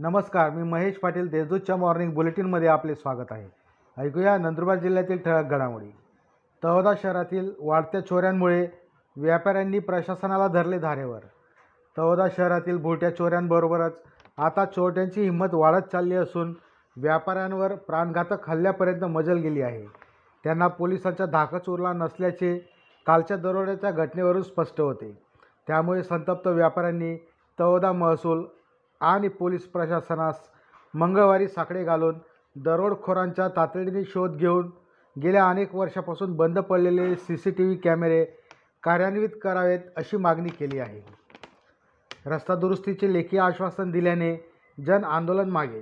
नमस्कार मी महेश पाटील देशदूतच्या मॉर्निंग बुलेटिनमध्ये आपले स्वागत आहे. ऐकूया नंदुरबार जिल्ह्यातील ठळक घडामोडी. तळोदा शहरातील वाढत्या चोऱ्यांमुळे व्यापाऱ्यांनी प्रशासनाला धरले धारेवर. तळोदा शहरातील भुरट्या चोऱ्यांबरोबरच आता चोरट्यांची हिंमत वाढत चालली असून व्यापाऱ्यांवर प्राणघातक हल्ल्यापर्यंत मजल गेली आहे. त्यांना पोलिसांचा धाकच उरला नसल्याचे कालच्या दरोड्याच्या घटनेवरून स्पष्ट होते. त्यामुळे संतप्त व्यापाऱ्यांनी तळोदा महसूल आणि पोलीस प्रशासनास मंगळवारी साकडे घालून दरोडखोरांचा तातडीने शोध घेऊन गेल्या अनेक वर्षापासून बंद पडलेले सी सी टी व्ही कॅमेरे कार्यान्वित करावेत अशी मागणी केली आहे. रस्ता दुरुस्तीचे लेखी आश्वासन दिल्याने जन आंदोलन मागे.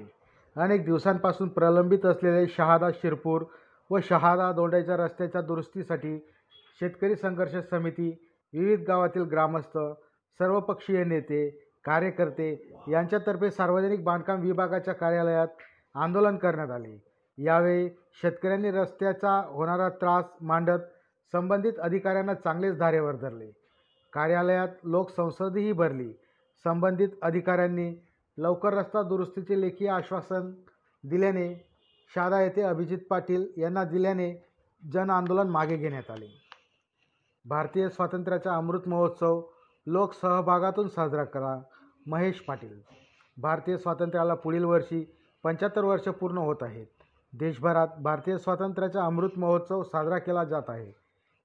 अनेक दिवसांपासून प्रलंबित असलेले शहादा शिरपूर व शहादा दोंड्याच्या रस्त्याच्या दुरुस्तीसाठी शेतकरी संघर्ष समिती विविध गावातील ग्रामस्थ सर्वपक्षीय नेते कार्यकर्ते यांच्यातर्फे सार्वजनिक बांधकाम विभागाच्या कार्यालयात आंदोलन करण्यात आले. यावेळी शेतकऱ्यांनी रस्त्याचा होणारा त्रास मांडत संबंधित अधिकाऱ्यांना चांगलेच धारेवर धरले. कार्यालयात लोकसंसदही भरली. संबंधित अधिकाऱ्यांनी लवकर रस्ता दुरुस्तीचे लेखी आश्वासन दिल्याने शादा येथे अभिजित पाटील यांना दिल्याने जन आंदोलन मागे घेण्यात आले. भारतीय स्वातंत्र्याचा अमृत महोत्सव लोकसहभागातून साजरा करा. महेश पाटील भारतीय स्वातंत्र्याला पुढील वर्षी पंच्याहत्तर वर्ष पूर्ण होत आहेत. देशभरात भारतीय स्वातंत्र्याचा अमृत महोत्सव साजरा केला जात आहे.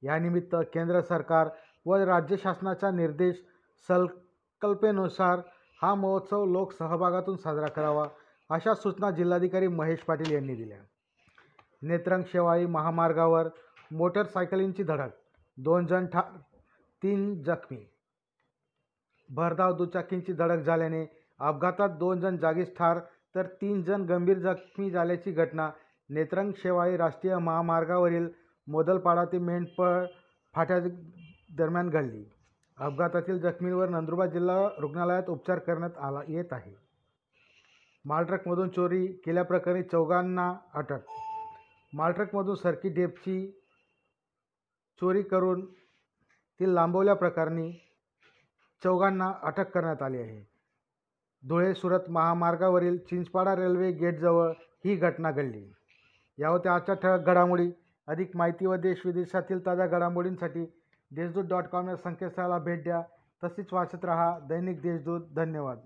यानिमित्त केंद्र सरकार व राज्य शासनाच्या निर्देश संकल्पेनुसार हा महोत्सव लोकसहभागातून साजरा करावा अशा सूचना जिल्हाधिकारी महेश पाटील यांनी दिल्या. नेत्रंग शेवाळी महामार्गावर मोटरसायकलींची धडक दोन जण ठार तीन जखमी भरधाव दुचाकींची धडक झाल्याने अपघातात दोन जण जागीच ठार तर तीन जण गंभीर जखमी झाल्याची घटना. नेत्रंग शेवाळी राष्ट्रीय महामार्गावरील मोदलपाडा ते मेंढपळ फाट्या दरम्यान घडली. अपघातातील जखमींवर नंदुरबार जिल्हा रुग्णालयात उपचार करण्यात आला येत आहे. मालट्रकमधून चोरी केल्याप्रकरणी चौघांना अटक. मालट्रकमधून सरकी डेपची चोरी करून ती लांबवल्याप्रकरणी चौघांना अटक करण्यात आली आहे. धुळे सुरत महामार्गावरील चिंचपाडा रेल्वे गेटजवळ ही घटना घडली. या होत्या आजच्या ठळक घडामोडी अधिक माहिती व देशविदेशातील ताज्या घडामोडींसाठी देशदूत डॉट कॉम या संकेतस्थळाला भेट द्या. तसेच वाचत रहा दैनिक देशदूत. धन्यवाद.